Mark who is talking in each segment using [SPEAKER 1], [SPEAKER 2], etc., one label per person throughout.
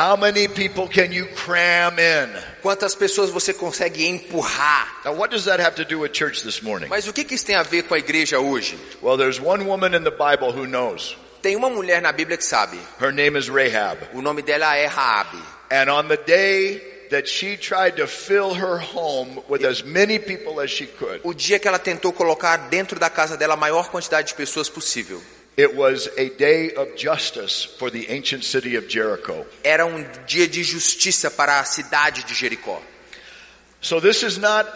[SPEAKER 1] How many people can you cram in?
[SPEAKER 2] Quantas pessoas você consegue empurrar?
[SPEAKER 1] Now, what does that have to do with church this morning?
[SPEAKER 2] Mas o que, que isso tem a ver com a igreja hoje?
[SPEAKER 1] Well, there's one woman in the Bible who knows.
[SPEAKER 2] Tem uma mulher na Bíblia que sabe.
[SPEAKER 1] Her name is Rahab.
[SPEAKER 2] O nome dela é Raabe.
[SPEAKER 1] And on the day that she tried to fill her home with as many people as she could,
[SPEAKER 2] O dia que ela tentou colocar dentro da casa dela a maior quantidade de pessoas possível.
[SPEAKER 1] It was a day of justice for the ancient city of Jericho.
[SPEAKER 2] Era um dia de justiça para a cidade de Jericó.
[SPEAKER 1] So this is not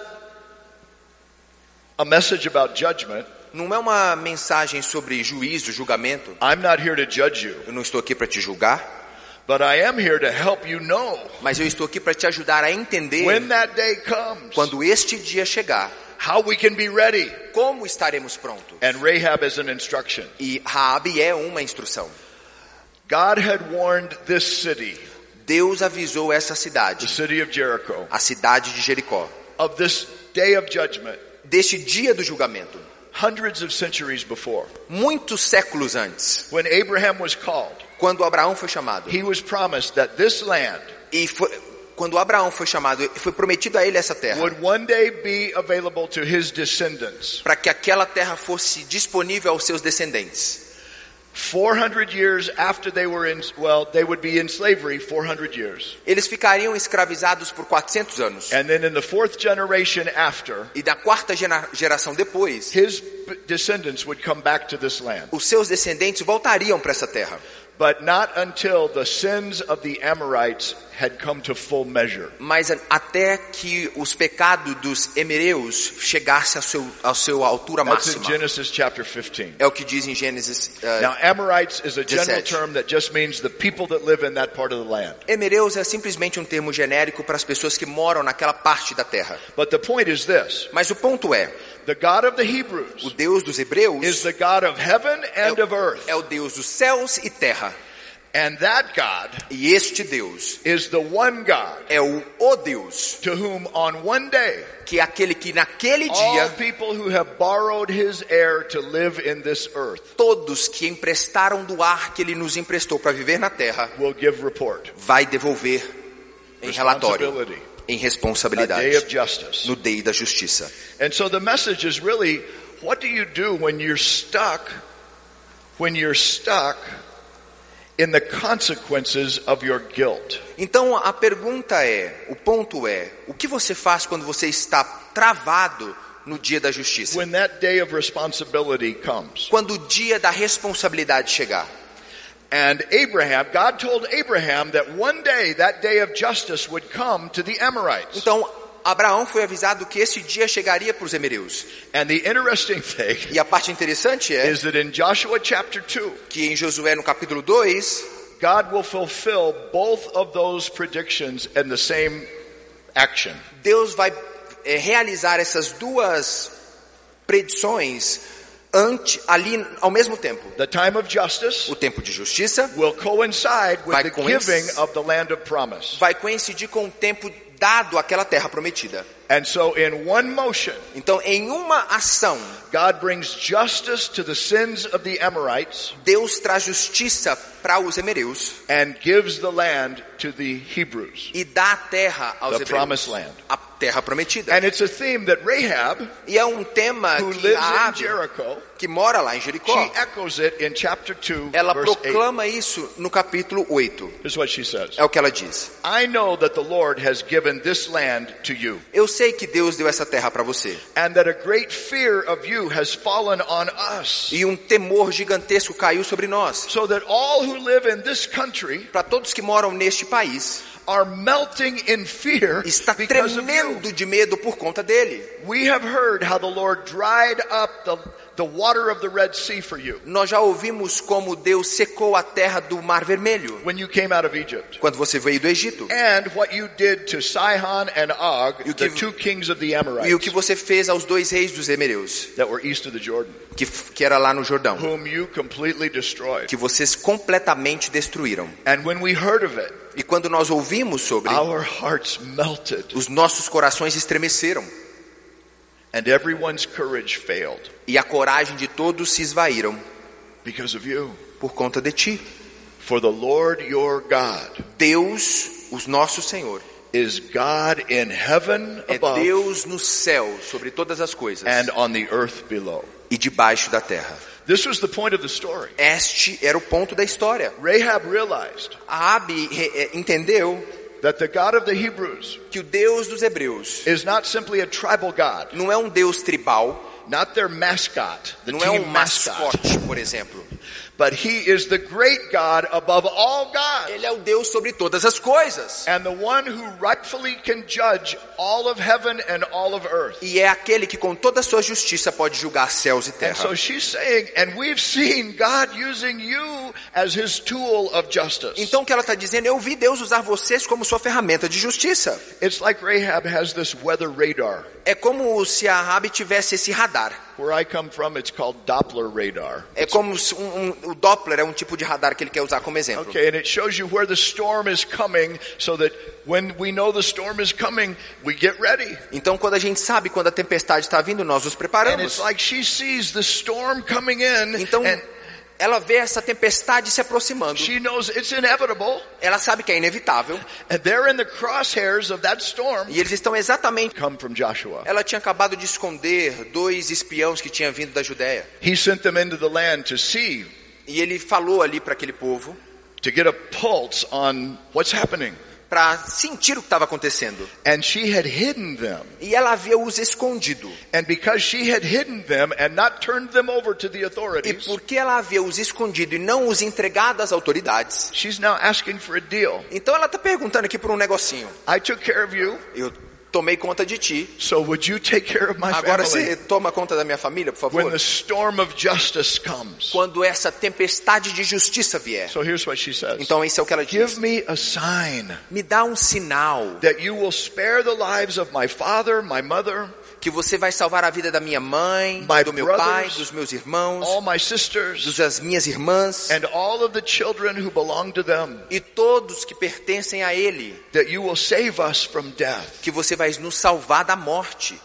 [SPEAKER 1] a message about judgment.
[SPEAKER 2] Não é uma mensagem sobre juízo, julgamento.
[SPEAKER 1] I'm not here to judge you,
[SPEAKER 2] Eu não estou aqui para te julgar,
[SPEAKER 1] but I am here to help you know
[SPEAKER 2] mas eu estou aqui para te ajudar a entender
[SPEAKER 1] when that day comes,
[SPEAKER 2] quando este dia chegar,
[SPEAKER 1] how we can be ready.
[SPEAKER 2] como estaremos prontos.
[SPEAKER 1] And Rahab is an instruction.
[SPEAKER 2] E Raabe é uma instrução.
[SPEAKER 1] God had warned this city,
[SPEAKER 2] Deus avisou essa
[SPEAKER 1] the
[SPEAKER 2] cidade,
[SPEAKER 1] city of Jericho,
[SPEAKER 2] a cidade de Jericó,
[SPEAKER 1] of this day of judgment
[SPEAKER 2] deste dia do julgamento,
[SPEAKER 1] hundreds of centuries before.
[SPEAKER 2] muitos séculos antes,
[SPEAKER 1] When Abraham was called,
[SPEAKER 2] quando Abraão foi chamado.
[SPEAKER 1] he was promised that this land
[SPEAKER 2] E foi, quando Abraão foi chamado, foi prometido a ele essa terra,
[SPEAKER 1] would one day be available to his descendants.
[SPEAKER 2] para que aquela terra fosse disponível aos seus descendentes.
[SPEAKER 1] 400 years after they were in, well, they would be in slavery 400 years.
[SPEAKER 2] Eles ficariam escravizados por 400 anos.
[SPEAKER 1] And then in the fourth generation after,
[SPEAKER 2] E da quarta gera- geração depois,
[SPEAKER 1] his descendants would come back to this land.
[SPEAKER 2] os seus descendentes voltariam para essa terra.
[SPEAKER 1] But not until the sins of the Amorites had come to full measure.
[SPEAKER 2] Mas até que os pecados dos emereus chegasse ao seu, ao seu altura
[SPEAKER 1] That's in
[SPEAKER 2] máxima.
[SPEAKER 1] Genesis chapter 15.
[SPEAKER 2] É o que diz em Gênesis. eh,
[SPEAKER 1] Now, Amorites is a general
[SPEAKER 2] 17.
[SPEAKER 1] term that just means the people that live in that part of the land.
[SPEAKER 2] Emereus é simplesmente um termo genérico para as pessoas que moram naquela parte da terra.
[SPEAKER 1] But the point is this
[SPEAKER 2] Mas o ponto é,
[SPEAKER 1] the God of the
[SPEAKER 2] o
[SPEAKER 1] Hebrews
[SPEAKER 2] Deus dos hebreus
[SPEAKER 1] is the God of heaven
[SPEAKER 2] é
[SPEAKER 1] and of
[SPEAKER 2] o,
[SPEAKER 1] earth.
[SPEAKER 2] é o Deus dos céus e terra.
[SPEAKER 1] And that God
[SPEAKER 2] E este Deus
[SPEAKER 1] is the one God
[SPEAKER 2] é o, o Deus,
[SPEAKER 1] to whom on one day
[SPEAKER 2] que é aquele que naquele dia
[SPEAKER 1] people who have borrowed his air to live in this earth
[SPEAKER 2] todos que emprestaram do ar que ele nos emprestou para viver na terra
[SPEAKER 1] will give report.
[SPEAKER 2] vai devolver em relatório. Em responsabilidade, no day da justiça.
[SPEAKER 1] And so the message is really what do you do when you're stuck when you're stuck in the consequences of your guilt?
[SPEAKER 2] Então a pergunta é, o ponto é, o que você faz quando você está travado no dia da justiça?
[SPEAKER 1] When that day of responsibility comes.
[SPEAKER 2] Quando o dia da responsabilidade chegar.
[SPEAKER 1] And Abraham, God told Abraham that one day that day of justice would come to the Amorites.
[SPEAKER 2] Então Abraão foi avisado que esse dia chegaria para os emereus.
[SPEAKER 1] And the interesting thing
[SPEAKER 2] E a parte interessante é
[SPEAKER 1] is that in Joshua chapter 2,
[SPEAKER 2] que em Josué no capítulo 2,
[SPEAKER 1] God will fulfill both of those predictions in the same action.
[SPEAKER 2] Deus vai eh, realizar essas duas predições ante, ali ao mesmo tempo.
[SPEAKER 1] The time of justice
[SPEAKER 2] O tempo de justiça
[SPEAKER 1] will coincide with
[SPEAKER 2] Vai
[SPEAKER 1] the
[SPEAKER 2] coinc-
[SPEAKER 1] giving of the land of promise.
[SPEAKER 2] vai coincidir com o tempo dado àquela terra prometida.
[SPEAKER 1] And so in one motion,
[SPEAKER 2] Então, em uma ação,
[SPEAKER 1] God brings justice to the sins of the Amorites
[SPEAKER 2] Deus traz justiça para os emereus
[SPEAKER 1] and gives the land to the Hebrews,
[SPEAKER 2] e dá a terra aos
[SPEAKER 1] the
[SPEAKER 2] hebreus.
[SPEAKER 1] promised land.
[SPEAKER 2] A terra prometida.
[SPEAKER 1] And it's a theme that Rahab,
[SPEAKER 2] E é um tema
[SPEAKER 1] who
[SPEAKER 2] que
[SPEAKER 1] lives in
[SPEAKER 2] Raabe,
[SPEAKER 1] Jericho,
[SPEAKER 2] que mora lá em Jericó,
[SPEAKER 1] she echoes it in chapter 2,
[SPEAKER 2] ela
[SPEAKER 1] verse 8.
[SPEAKER 2] proclama isso no capítulo 8.
[SPEAKER 1] This is what she says.
[SPEAKER 2] É o que ela diz.
[SPEAKER 1] I know that the Lord has given this land to you,
[SPEAKER 2] Eu sei que Deus deu essa terra para você.
[SPEAKER 1] and that a great fear of you has fallen on us,
[SPEAKER 2] E um temor gigantesco caiu sobre nós.
[SPEAKER 1] so that all who live in this country
[SPEAKER 2] Para todos que moram neste país,
[SPEAKER 1] are melting in fear
[SPEAKER 2] está tremendo de medo por conta dele.
[SPEAKER 1] We have heard how the Lord dried up the, the water of the Red Sea for you
[SPEAKER 2] Nós já ouvimos como Deus secou a terra do Mar Vermelho
[SPEAKER 1] when you came out of Egypt.
[SPEAKER 2] quando você veio do Egito.
[SPEAKER 1] And what you did to Sihon and Og,
[SPEAKER 2] You
[SPEAKER 1] the
[SPEAKER 2] give-
[SPEAKER 1] two kings of the
[SPEAKER 2] E o
[SPEAKER 1] Amorites
[SPEAKER 2] que você fez aos dois reis dos Emereus,
[SPEAKER 1] that were east of the Jordan,
[SPEAKER 2] que, que era lá no Jordão,
[SPEAKER 1] whom you completely destroyed.
[SPEAKER 2] que vocês completamente destruíram.
[SPEAKER 1] And when we heard of it,
[SPEAKER 2] E quando nós ouvimos sobre,
[SPEAKER 1] our hearts melted
[SPEAKER 2] os nossos corações estremeceram
[SPEAKER 1] and everyone's courage failed
[SPEAKER 2] e a coragem de todos se esvaíram
[SPEAKER 1] because of you.
[SPEAKER 2] por conta de ti.
[SPEAKER 1] For the Lord your God
[SPEAKER 2] Deus, o nosso Senhor,
[SPEAKER 1] is God in heaven
[SPEAKER 2] é
[SPEAKER 1] above
[SPEAKER 2] Deus no céu, sobre todas as coisas,
[SPEAKER 1] and on the earth below.
[SPEAKER 2] e debaixo da terra.
[SPEAKER 1] This was the point of the story.
[SPEAKER 2] Este era o ponto da história.
[SPEAKER 1] Rahab realized
[SPEAKER 2] re- eh, entendeu
[SPEAKER 1] that the God of the Hebrews
[SPEAKER 2] que o Deus dos hebreus
[SPEAKER 1] is not simply a tribal God,
[SPEAKER 2] não é um Deus tribal,
[SPEAKER 1] not their mascot, the
[SPEAKER 2] não é um
[SPEAKER 1] team mascot,
[SPEAKER 2] mascote, por exemplo.
[SPEAKER 1] But he is the great God above all gods.
[SPEAKER 2] Ele é o Deus sobre todas as coisas.
[SPEAKER 1] And the one who rightfully can judge all of heaven and all of earth.
[SPEAKER 2] E é aquele que com toda a sua justiça pode julgar céus e
[SPEAKER 1] And
[SPEAKER 2] terra.
[SPEAKER 1] so she's saying, and we've seen God using you as his tool of justice.
[SPEAKER 2] Então o que ela está dizendo, eu vi Deus usar vocês como sua ferramenta de justiça.
[SPEAKER 1] It's like Rahab has this weather radar.
[SPEAKER 2] É como se a Rabi tivesse esse radar.
[SPEAKER 1] Where I come from, it's called Doppler radar.
[SPEAKER 2] É como um, um- o Doppler é um tipo de radar que ele quer usar como exemplo.
[SPEAKER 1] Okay, and it shows you where the storm is coming so that when we know the storm is coming, we get ready.
[SPEAKER 2] Então quando a gente sabe quando a tempestade está vindo, nós nos
[SPEAKER 1] And it's
[SPEAKER 2] preparamos.
[SPEAKER 1] like she sees the storm coming in
[SPEAKER 2] Então
[SPEAKER 1] and
[SPEAKER 2] ela vê essa tempestade se aproximando.
[SPEAKER 1] she knows it's inevitable.
[SPEAKER 2] Ela sabe que é inevitável.
[SPEAKER 1] And they're in the crosshairs of that storm.
[SPEAKER 2] E eles estão exatamente.
[SPEAKER 1] Come from Joshua.
[SPEAKER 2] Ela tinha acabado de esconder dois espiãos que tinham vindo da Judéia.
[SPEAKER 1] He sent them into the land to see,
[SPEAKER 2] E ele falou ali para aquele povo
[SPEAKER 1] to get a pulse on what's happening.
[SPEAKER 2] Para sentir o que estava acontecendo.
[SPEAKER 1] And she had hidden them.
[SPEAKER 2] E ela havia os escondido.
[SPEAKER 1] And because she had hidden them and not turned them over to the
[SPEAKER 2] E porque ela havia os escondido e não os entregado às autoridades,
[SPEAKER 1] she's now asking for a deal.
[SPEAKER 2] então ela está perguntando aqui por um negocinho.
[SPEAKER 1] I took care of you,
[SPEAKER 2] Eu tomei conta de ti.
[SPEAKER 1] so would you take care of my
[SPEAKER 2] Agora
[SPEAKER 1] family
[SPEAKER 2] você toma conta da minha família, por
[SPEAKER 1] when
[SPEAKER 2] favor?
[SPEAKER 1] the storm of justice comes?
[SPEAKER 2] Quando essa tempestade de justiça vier.
[SPEAKER 1] So here's what she says.
[SPEAKER 2] Então isso é o que ela
[SPEAKER 1] Give
[SPEAKER 2] diz.
[SPEAKER 1] me a sign
[SPEAKER 2] Me dá um sinal
[SPEAKER 1] that you will spare the lives of my father, my mother,
[SPEAKER 2] que você vai salvar a vida da minha mãe,
[SPEAKER 1] My
[SPEAKER 2] do meu pai,
[SPEAKER 1] brothers,
[SPEAKER 2] dos meus irmãos,
[SPEAKER 1] all my sisters,
[SPEAKER 2] das minhas irmãs e todos que pertencem a ele,
[SPEAKER 1] that you will save us from death.
[SPEAKER 2] que você vai nos salvar da morte.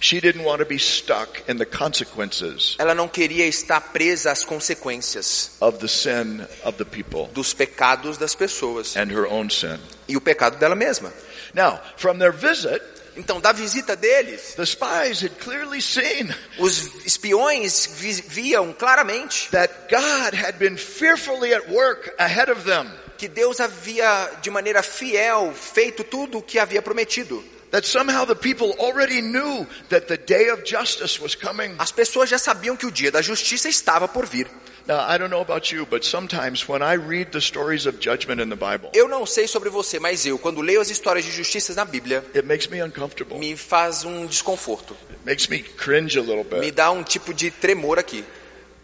[SPEAKER 1] She didn't want to be stuck in the consequences
[SPEAKER 2] Ela não queria estar presa às consequências
[SPEAKER 1] of the sin of the people
[SPEAKER 2] dos pecados das pessoas
[SPEAKER 1] and her own sin.
[SPEAKER 2] e o pecado dela mesma.
[SPEAKER 1] Now, from their visit,
[SPEAKER 2] Então, da visita deles,
[SPEAKER 1] the spies had clearly seen
[SPEAKER 2] os espiões vi- viam claramente
[SPEAKER 1] that God had been fearfully at work ahead of them.
[SPEAKER 2] que Deus havia, de maneira fiel, feito tudo o que havia prometido.
[SPEAKER 1] That somehow the people already knew that the day of justice was coming.
[SPEAKER 2] As pessoas já sabiam que o dia da justiça estava por vir.
[SPEAKER 1] Now, I don't know about you, but sometimes when I read the stories of judgment in the Bible,
[SPEAKER 2] Eu não sei sobre você, mas eu, quando leio as histórias de justiça na Bíblia,
[SPEAKER 1] it makes me uncomfortable.
[SPEAKER 2] me faz um desconforto.
[SPEAKER 1] It makes me cringe a little
[SPEAKER 2] Me dá um tipo de tremor aqui.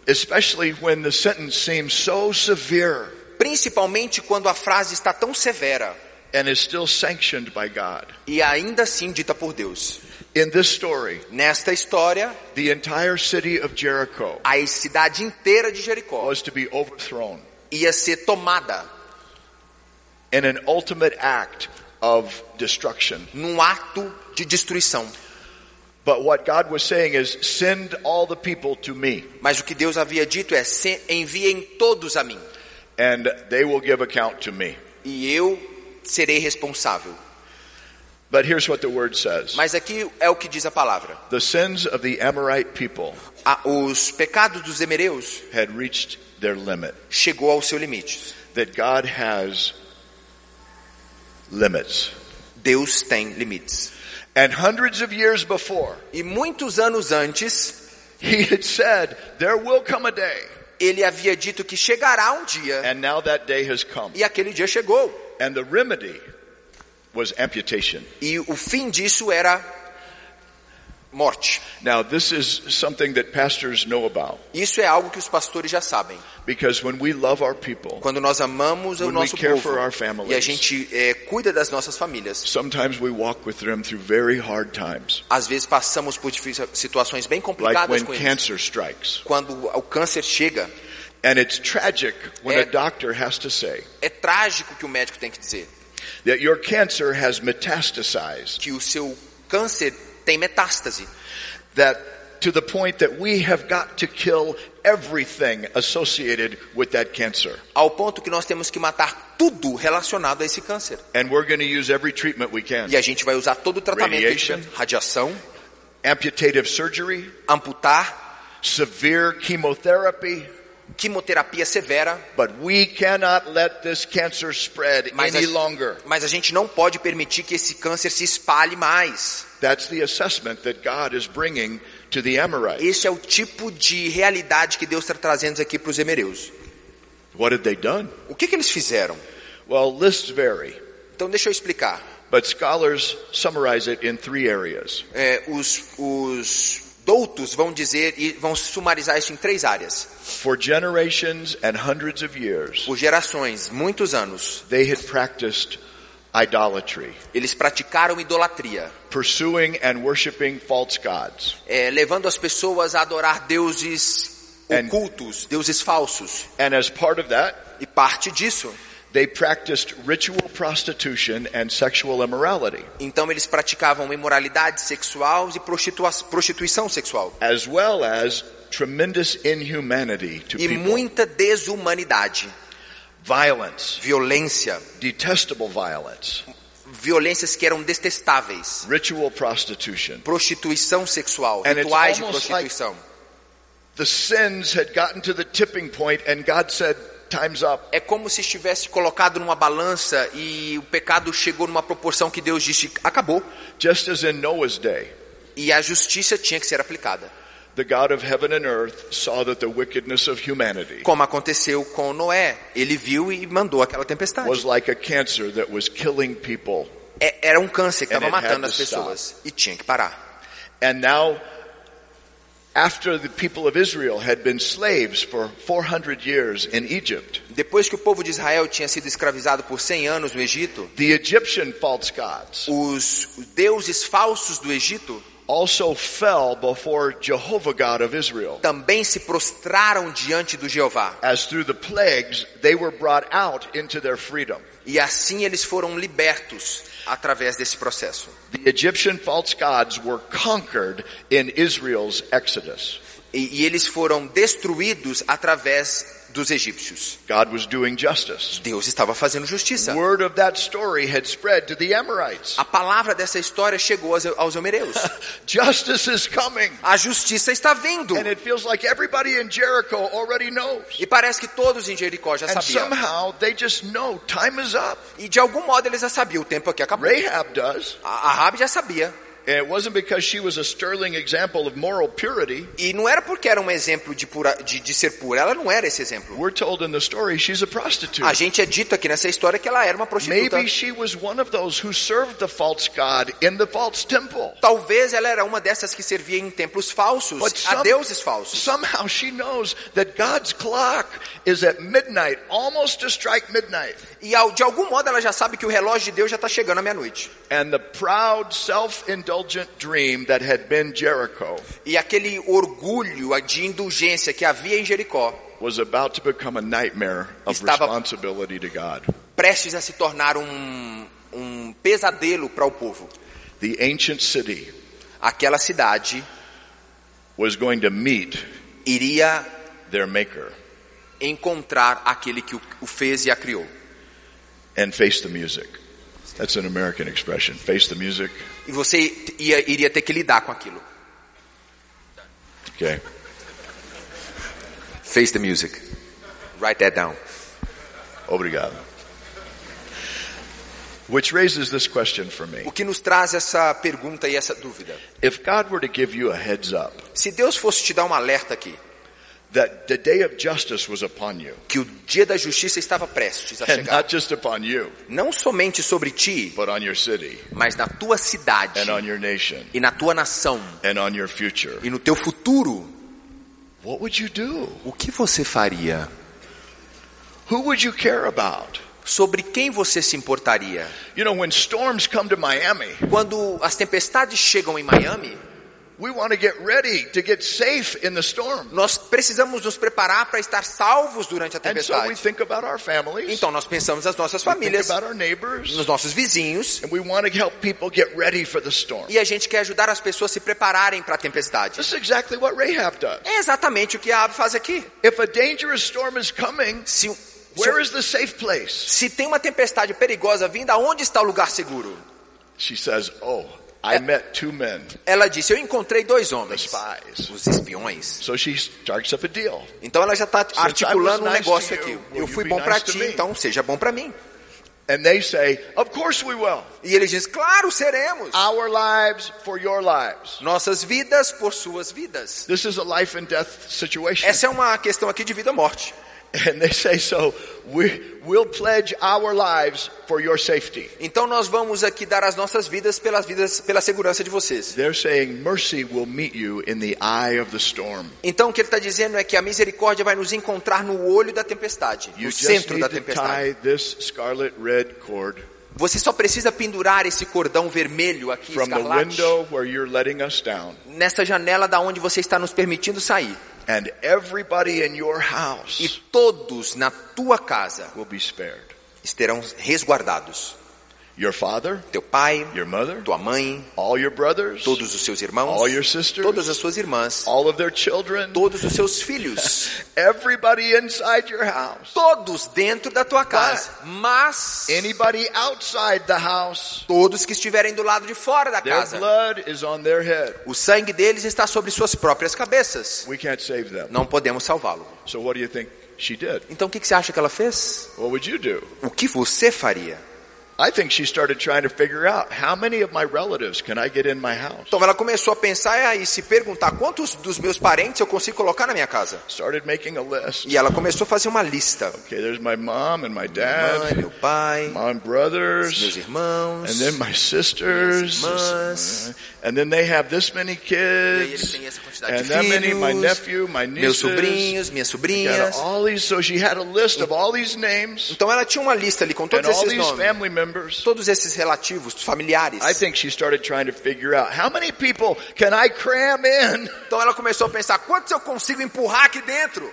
[SPEAKER 1] Especially when the sentence seems so severe
[SPEAKER 2] Principalmente quando a frase está tão severa
[SPEAKER 1] and is still sanctioned by God.
[SPEAKER 2] e ainda assim dita por Deus.
[SPEAKER 1] In this story,
[SPEAKER 2] Nesta história,
[SPEAKER 1] the entire city of Jericho
[SPEAKER 2] a cidade inteira de Jericó
[SPEAKER 1] was to be overthrown
[SPEAKER 2] ia ser tomada
[SPEAKER 1] in an ultimate act of destruction.
[SPEAKER 2] num acto de destruição.
[SPEAKER 1] But what God was saying is, send all the people to me,
[SPEAKER 2] Mas o que Deus havia dito é: "Se- enviem todos a mim,
[SPEAKER 1] and they will give account to me.
[SPEAKER 2] e eu serei responsável.
[SPEAKER 1] But here's what the word says
[SPEAKER 2] Mas aqui é o que diz a palavra:
[SPEAKER 1] The sins of the Amorite people
[SPEAKER 2] A- os pecados dos emereus
[SPEAKER 1] had reached their limit.
[SPEAKER 2] chegou ao seu limite.
[SPEAKER 1] That God has limits.
[SPEAKER 2] Deus tem limites.
[SPEAKER 1] And hundreds of years before,
[SPEAKER 2] E muitos anos antes,
[SPEAKER 1] He had said, There will come a day.
[SPEAKER 2] ele havia dito que chegará um dia,
[SPEAKER 1] And now that day has come.
[SPEAKER 2] e aquele dia chegou.
[SPEAKER 1] And the remedy was amputation.
[SPEAKER 2] E o fim disso era morte.
[SPEAKER 1] Now, this is something that pastors know about.
[SPEAKER 2] Isso é algo que os pastores já sabem.
[SPEAKER 1] Because when we love our people,
[SPEAKER 2] Quando nós amamos o nosso
[SPEAKER 1] care
[SPEAKER 2] povo
[SPEAKER 1] for our families.
[SPEAKER 2] e a gente eh, cuida das nossas famílias,
[SPEAKER 1] sometimes we walk with them through very hard times.
[SPEAKER 2] às vezes passamos por situações bem
[SPEAKER 1] Like
[SPEAKER 2] complicadas
[SPEAKER 1] when
[SPEAKER 2] com eles.
[SPEAKER 1] cancer strikes.
[SPEAKER 2] Quando o câncer chega,
[SPEAKER 1] And it's tragic when
[SPEAKER 2] É-
[SPEAKER 1] a doctor has to say
[SPEAKER 2] é trágico que o médico tem que dizer
[SPEAKER 1] that your cancer has metastasized,
[SPEAKER 2] que o seu câncer tem metástase,
[SPEAKER 1] that to the point that we have got to kill everything associated with that cancer.
[SPEAKER 2] Ao ponto que nós temos que matar tudo relacionado a esse câncer.
[SPEAKER 1] And we're going to use every treatment we can.
[SPEAKER 2] E a gente vai usar todo o tratamento,
[SPEAKER 1] Radiation.
[SPEAKER 2] radiação,
[SPEAKER 1] Amputative surgery,
[SPEAKER 2] amputar,
[SPEAKER 1] severe chemotherapy,
[SPEAKER 2] quimioterapia severa,
[SPEAKER 1] but we cannot let this cancer spread
[SPEAKER 2] mas
[SPEAKER 1] any
[SPEAKER 2] a,
[SPEAKER 1] longer.
[SPEAKER 2] mas a gente não pode permitir que esse câncer se espalhe mais. Esse é o tipo de realidade que Deus está trazendo aqui para os emereus. O que, que eles fizeram?
[SPEAKER 1] Well, lists vary,
[SPEAKER 2] Então deixa eu explicar.
[SPEAKER 1] but scholars summarize it in three areas.
[SPEAKER 2] É, os, os doutos vão dizer e vão sumarizar isso em três áreas.
[SPEAKER 1] For generations and hundreds of years,
[SPEAKER 2] Por gerações, muitos anos,
[SPEAKER 1] they had practiced idolatry,
[SPEAKER 2] eles praticaram idolatria,
[SPEAKER 1] pursuing and worshiping false gods.
[SPEAKER 2] é, levando as pessoas a adorar deuses
[SPEAKER 1] And-
[SPEAKER 2] ocultos, deuses falsos.
[SPEAKER 1] And as part of that,
[SPEAKER 2] E parte disso,
[SPEAKER 1] they practiced ritual prostitution and sexual immorality,
[SPEAKER 2] então eles praticavam imoralidade sexual e prostituição sexual.
[SPEAKER 1] as well as tremendous inhumanity to
[SPEAKER 2] E
[SPEAKER 1] people.
[SPEAKER 2] muita desumanidade,
[SPEAKER 1] Violence,
[SPEAKER 2] violência,
[SPEAKER 1] detestable violence,
[SPEAKER 2] violências que eram detestáveis.
[SPEAKER 1] ritual prostitution.
[SPEAKER 2] Prostituição sexual,
[SPEAKER 1] And
[SPEAKER 2] rituais de prostituição.
[SPEAKER 1] The sins had gotten to the tipping point and God said, time's up.
[SPEAKER 2] É como se estivesse colocado numa balança e o pecado chegou numa proporção que Deus disse acabou.
[SPEAKER 1] Just as in Noah's day,
[SPEAKER 2] E a justiça tinha que ser aplicada.
[SPEAKER 1] the God of heaven and earth saw that the wickedness of humanity
[SPEAKER 2] Como aconteceu com Noé. Ele viu e mandou aquela tempestade.
[SPEAKER 1] was like a cancer that was killing people.
[SPEAKER 2] É- Era um câncer que estava matando as pessoas. E tinha que parar.
[SPEAKER 1] And now,
[SPEAKER 2] Depois que o povo de Israel tinha sido escravizado por 100 anos no Egito,
[SPEAKER 1] the Egyptian false gods
[SPEAKER 2] os deuses falsos do Egito
[SPEAKER 1] also fell before Jehovah God of Israel.
[SPEAKER 2] também se prostraram diante do Jeová.
[SPEAKER 1] As through the plagues, they were brought out into their freedom.
[SPEAKER 2] E assim eles foram libertos através desse processo.
[SPEAKER 1] The Egyptian false gods were conquered in Israel's exodus.
[SPEAKER 2] E, e eles foram destruídos através dos egípcios.
[SPEAKER 1] God was doing justice.
[SPEAKER 2] Deus estava fazendo justiça.
[SPEAKER 1] Word of that story had spread to the Amorites.
[SPEAKER 2] A palavra dessa história chegou aos, aos.
[SPEAKER 1] Justice is coming.
[SPEAKER 2] A justiça está vindo.
[SPEAKER 1] And it feels like everybody in Jericho already knows.
[SPEAKER 2] E parece que todos em Jericó já
[SPEAKER 1] And
[SPEAKER 2] sabiam.
[SPEAKER 1] somehow they just know time is up.
[SPEAKER 2] E de algum modo eles já sabiam, o tempo aqui acabou.
[SPEAKER 1] Rahab does.
[SPEAKER 2] A, a Rabi já sabia.
[SPEAKER 1] And it wasn't because she was a sterling example of moral purity.
[SPEAKER 2] E não era porque era um exemplo de, pura, de, de ser pura. Ela não era esse exemplo.
[SPEAKER 1] We're told in the story she's a prostitute.
[SPEAKER 2] A gente é dito aqui nessa história que ela era uma prostituta.
[SPEAKER 1] Maybe she was one of those who served the false god in the false temple.
[SPEAKER 2] Talvez ela era uma dessas que servia em templos falsos,
[SPEAKER 1] But
[SPEAKER 2] a
[SPEAKER 1] some-
[SPEAKER 2] deuses falsos.
[SPEAKER 1] Somehow she knows that God's clock is at midnight, almost to strike midnight.
[SPEAKER 2] E de algum modo ela já sabe que o relógio de Deus já está chegando à meia-noite.
[SPEAKER 1] And the proud, self-indulgent dream that had been Jericho
[SPEAKER 2] E aquele orgulho de indulgência que havia em Jericó,
[SPEAKER 1] was about to become a nightmare of
[SPEAKER 2] Estava-
[SPEAKER 1] responsibility to God.
[SPEAKER 2] prestes a se tornar um, um pesadelo para o povo.
[SPEAKER 1] The ancient city
[SPEAKER 2] Aquela cidade
[SPEAKER 1] was going to meet
[SPEAKER 2] iria
[SPEAKER 1] their maker
[SPEAKER 2] encontrar aquele que o fez e a criou.
[SPEAKER 1] And face the music. That's an American expression. Face the music.
[SPEAKER 2] E você ia, iria ter que lidar com aquilo.
[SPEAKER 1] Okay.
[SPEAKER 2] Face the music. Write that down.
[SPEAKER 1] Obrigado. Which raises this question for me.
[SPEAKER 2] O que nos traz essa pergunta e essa dúvida?
[SPEAKER 1] If God were to give you a heads up
[SPEAKER 2] Se Deus fosse te dar um alerta aqui,
[SPEAKER 1] that the day of justice was upon you,
[SPEAKER 2] que o dia da justiça estava prestes a
[SPEAKER 1] and
[SPEAKER 2] chegar,
[SPEAKER 1] not just upon you,
[SPEAKER 2] não somente sobre ti,
[SPEAKER 1] but on your city
[SPEAKER 2] mas na tua cidade
[SPEAKER 1] and on your nation
[SPEAKER 2] e na tua nação
[SPEAKER 1] and on your future,
[SPEAKER 2] e no teu futuro,
[SPEAKER 1] what would you do?
[SPEAKER 2] o que você faria?
[SPEAKER 1] Who would you care about?
[SPEAKER 2] Sobre quem você se importaria?
[SPEAKER 1] You know, when storms come to Miami,
[SPEAKER 2] Quando as tempestades chegam em Miami, Nós precisamos nos preparar para estar salvos durante a
[SPEAKER 1] And so we
[SPEAKER 2] tempestade.
[SPEAKER 1] think about our families,
[SPEAKER 2] Então nós pensamos nas nossas
[SPEAKER 1] we think
[SPEAKER 2] famílias,
[SPEAKER 1] about our neighbors,
[SPEAKER 2] nos nossos vizinhos,
[SPEAKER 1] and we want to help people get ready for the storm.
[SPEAKER 2] e a gente quer ajudar as pessoas a se prepararem para a tempestade.
[SPEAKER 1] This is exactly what Rahab does.
[SPEAKER 2] É exatamente o que a Ab faz aqui.
[SPEAKER 1] If a dangerous storm is coming,
[SPEAKER 2] se,
[SPEAKER 1] where is the safe place?
[SPEAKER 2] se tem uma tempestade perigosa vindo, aonde está o lugar seguro?
[SPEAKER 1] She says, Oh, I met two men,
[SPEAKER 2] Ela disse: Eu encontrei dois homens,
[SPEAKER 1] spies.
[SPEAKER 2] os espiões.
[SPEAKER 1] So she starts up a deal.
[SPEAKER 2] Então ela já está articulando um
[SPEAKER 1] nice
[SPEAKER 2] negócio aqui. Eu fui bom
[SPEAKER 1] nice
[SPEAKER 2] para ti, então seja bom para mim.
[SPEAKER 1] And they say, Of course we will.
[SPEAKER 2] E ele diz: Claro, seremos.
[SPEAKER 1] Our lives for your lives.
[SPEAKER 2] Nossas vidas por suas vidas.
[SPEAKER 1] This is a life and death situation.
[SPEAKER 2] Essa é uma questão aqui de vida ou morte.
[SPEAKER 1] And they say, So we, we'll pledge our lives for your safety.
[SPEAKER 2] Então nós vamos aqui dar as nossas vidas pelas vidas, pela segurança de vocês.
[SPEAKER 1] They're saying mercy will meet you in the eye of the storm.
[SPEAKER 2] Então o que ele está dizendo é que a misericórdia vai nos encontrar no olho da tempestade,
[SPEAKER 1] You
[SPEAKER 2] no centro da tempestade.
[SPEAKER 1] tie this scarlet red cord
[SPEAKER 2] Você só precisa pendurar esse cordão vermelho aqui,
[SPEAKER 1] from the
[SPEAKER 2] escarlate,
[SPEAKER 1] window where you're letting us down.
[SPEAKER 2] nessa janela da onde você está nos permitindo sair.
[SPEAKER 1] And everybody in your
[SPEAKER 2] E
[SPEAKER 1] house
[SPEAKER 2] todos na tua casa
[SPEAKER 1] will be spared.
[SPEAKER 2] estarão resguardados.
[SPEAKER 1] Your father,
[SPEAKER 2] Teu pai,
[SPEAKER 1] your mother,
[SPEAKER 2] tua mãe,
[SPEAKER 1] all your brothers,
[SPEAKER 2] todos os seus irmãos,
[SPEAKER 1] all your sisters,
[SPEAKER 2] todas as suas irmãs,
[SPEAKER 1] all of their children,
[SPEAKER 2] todos os seus filhos,
[SPEAKER 1] everybody inside your house.
[SPEAKER 2] todos dentro da tua casa. Mas
[SPEAKER 1] Anybody outside the house,
[SPEAKER 2] todos que estiverem do lado de fora da
[SPEAKER 1] their
[SPEAKER 2] casa,
[SPEAKER 1] blood is on their head.
[SPEAKER 2] o sangue deles está sobre suas próprias cabeças.
[SPEAKER 1] We can't save them.
[SPEAKER 2] Não podemos salvá-lo.
[SPEAKER 1] So what do you think she did?
[SPEAKER 2] Então o que que você acha que ela fez?
[SPEAKER 1] What would you do?
[SPEAKER 2] O que você faria?
[SPEAKER 1] I think she started trying to figure out how many of my relatives can I get in my house?
[SPEAKER 2] Então ela começou a pensar e se perguntar quantos dos meus parentes eu consigo colocar na minha casa.
[SPEAKER 1] Started making a list.
[SPEAKER 2] E ela começou a fazer uma lista.
[SPEAKER 1] Okay, there's my mom and my
[SPEAKER 2] Mãe,
[SPEAKER 1] dad,
[SPEAKER 2] meu pai,
[SPEAKER 1] my
[SPEAKER 2] meus
[SPEAKER 1] brothers,
[SPEAKER 2] irmãos.
[SPEAKER 1] and then my sisters,
[SPEAKER 2] irmãs.
[SPEAKER 1] and then they have this many
[SPEAKER 2] E
[SPEAKER 1] kids,
[SPEAKER 2] têm essa quantidade
[SPEAKER 1] and
[SPEAKER 2] de
[SPEAKER 1] that many, my
[SPEAKER 2] filhos,
[SPEAKER 1] nephew, my
[SPEAKER 2] meus sobrinhos, minhas sobrinhas.
[SPEAKER 1] all these. So she had a list of all these names
[SPEAKER 2] Então ela tinha uma lista ali com todos esses nomes,
[SPEAKER 1] members.
[SPEAKER 2] todos esses relativos, familiares.
[SPEAKER 1] I think she started trying to figure out how many people can I cram in
[SPEAKER 2] Então ela começou a pensar quantos eu consigo empurrar aqui dentro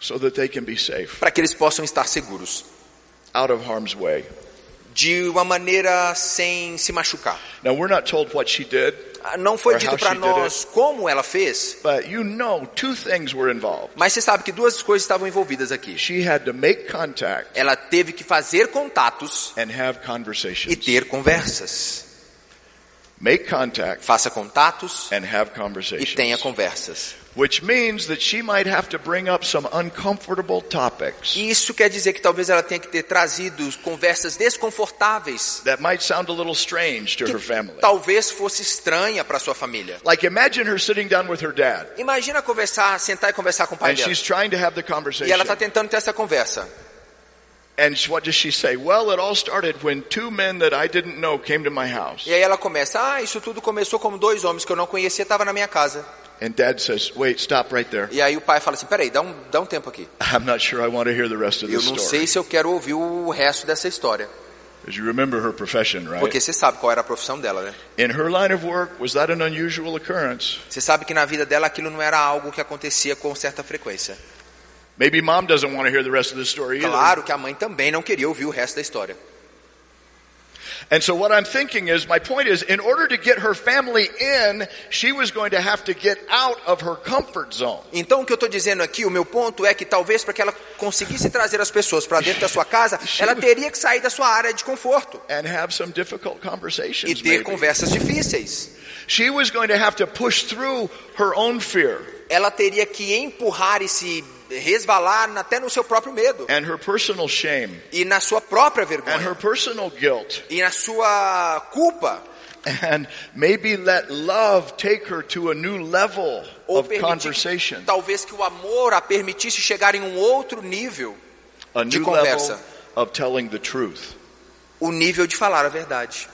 [SPEAKER 1] so that they can be safe,
[SPEAKER 2] para que eles possam estar seguros,
[SPEAKER 1] out of harm's way.
[SPEAKER 2] de uma maneira sem se machucar.
[SPEAKER 1] Now we're not told what she did,
[SPEAKER 2] Não foi dito para nós como ela fez,
[SPEAKER 1] but you know two things were involved.
[SPEAKER 2] mas você sabe que duas coisas estavam envolvidas aqui.
[SPEAKER 1] She had to make contact
[SPEAKER 2] Ela teve que fazer contatos e ter conversas.
[SPEAKER 1] Make contact
[SPEAKER 2] Faça contatos e tenha conversas.
[SPEAKER 1] Which means that she might have to bring up some uncomfortable topics
[SPEAKER 2] isso quer dizer que talvez ela tenha que ter trazido conversas desconfortáveis,
[SPEAKER 1] that might sound a little strange to her family.
[SPEAKER 2] talvez fosse estranha para sua família.
[SPEAKER 1] Like imagine her sitting down with her dad
[SPEAKER 2] Imagina conversar, sentar e conversar com o pai
[SPEAKER 1] and
[SPEAKER 2] dela.
[SPEAKER 1] she's trying to have the
[SPEAKER 2] E ela
[SPEAKER 1] conversation.
[SPEAKER 2] está tentando ter essa conversa.
[SPEAKER 1] And what does she say? Well, it all started when two men that I didn't know came to my house.
[SPEAKER 2] E aí ela começa, ah, isso tudo começou como dois homens que eu não conhecia estavam na minha casa.
[SPEAKER 1] And dad says, wait, stop right there.
[SPEAKER 2] E aí o pai fala assim, peraí, dá um, dá um tempo aqui.
[SPEAKER 1] I'm not sure I want to hear the rest of
[SPEAKER 2] Eu
[SPEAKER 1] this
[SPEAKER 2] não
[SPEAKER 1] story.
[SPEAKER 2] sei se eu quero ouvir o resto dessa história.
[SPEAKER 1] Because you remember her profession, right?
[SPEAKER 2] Porque você sabe qual era a profissão dela, né?
[SPEAKER 1] In her line of work, was that an unusual occurrence?
[SPEAKER 2] Você sabe que na vida dela aquilo não era algo que acontecia com certa frequência.
[SPEAKER 1] Maybe mom doesn't want to hear the rest of the story either.
[SPEAKER 2] Claro que a mãe também não queria ouvir o resto da história.
[SPEAKER 1] And so what I'm thinking is, my point is, in order to get her family in, she was going to have to get out of her comfort zone.
[SPEAKER 2] Então o que eu estou dizendo aqui, o meu ponto é que talvez para que ela conseguisse trazer as pessoas para dentro da sua casa, ela teria que sair da sua área de conforto
[SPEAKER 1] and have some difficult
[SPEAKER 2] e
[SPEAKER 1] conversations.
[SPEAKER 2] ter
[SPEAKER 1] maybe.
[SPEAKER 2] conversas difíceis.
[SPEAKER 1] She was going to have to push through her own fear
[SPEAKER 2] Ela teria que empurrar e se resvalar até no seu próprio medo
[SPEAKER 1] and her personal shame
[SPEAKER 2] e na sua própria
[SPEAKER 1] and
[SPEAKER 2] vergonha
[SPEAKER 1] guilt
[SPEAKER 2] e na sua culpa
[SPEAKER 1] and maybe let love take her to a new level
[SPEAKER 2] ou
[SPEAKER 1] of conversation,
[SPEAKER 2] que, talvez que o amor a permitisse chegar em um outro nível,
[SPEAKER 1] a
[SPEAKER 2] de conversa.
[SPEAKER 1] of telling the truth.
[SPEAKER 2] o nível de falar a verdade.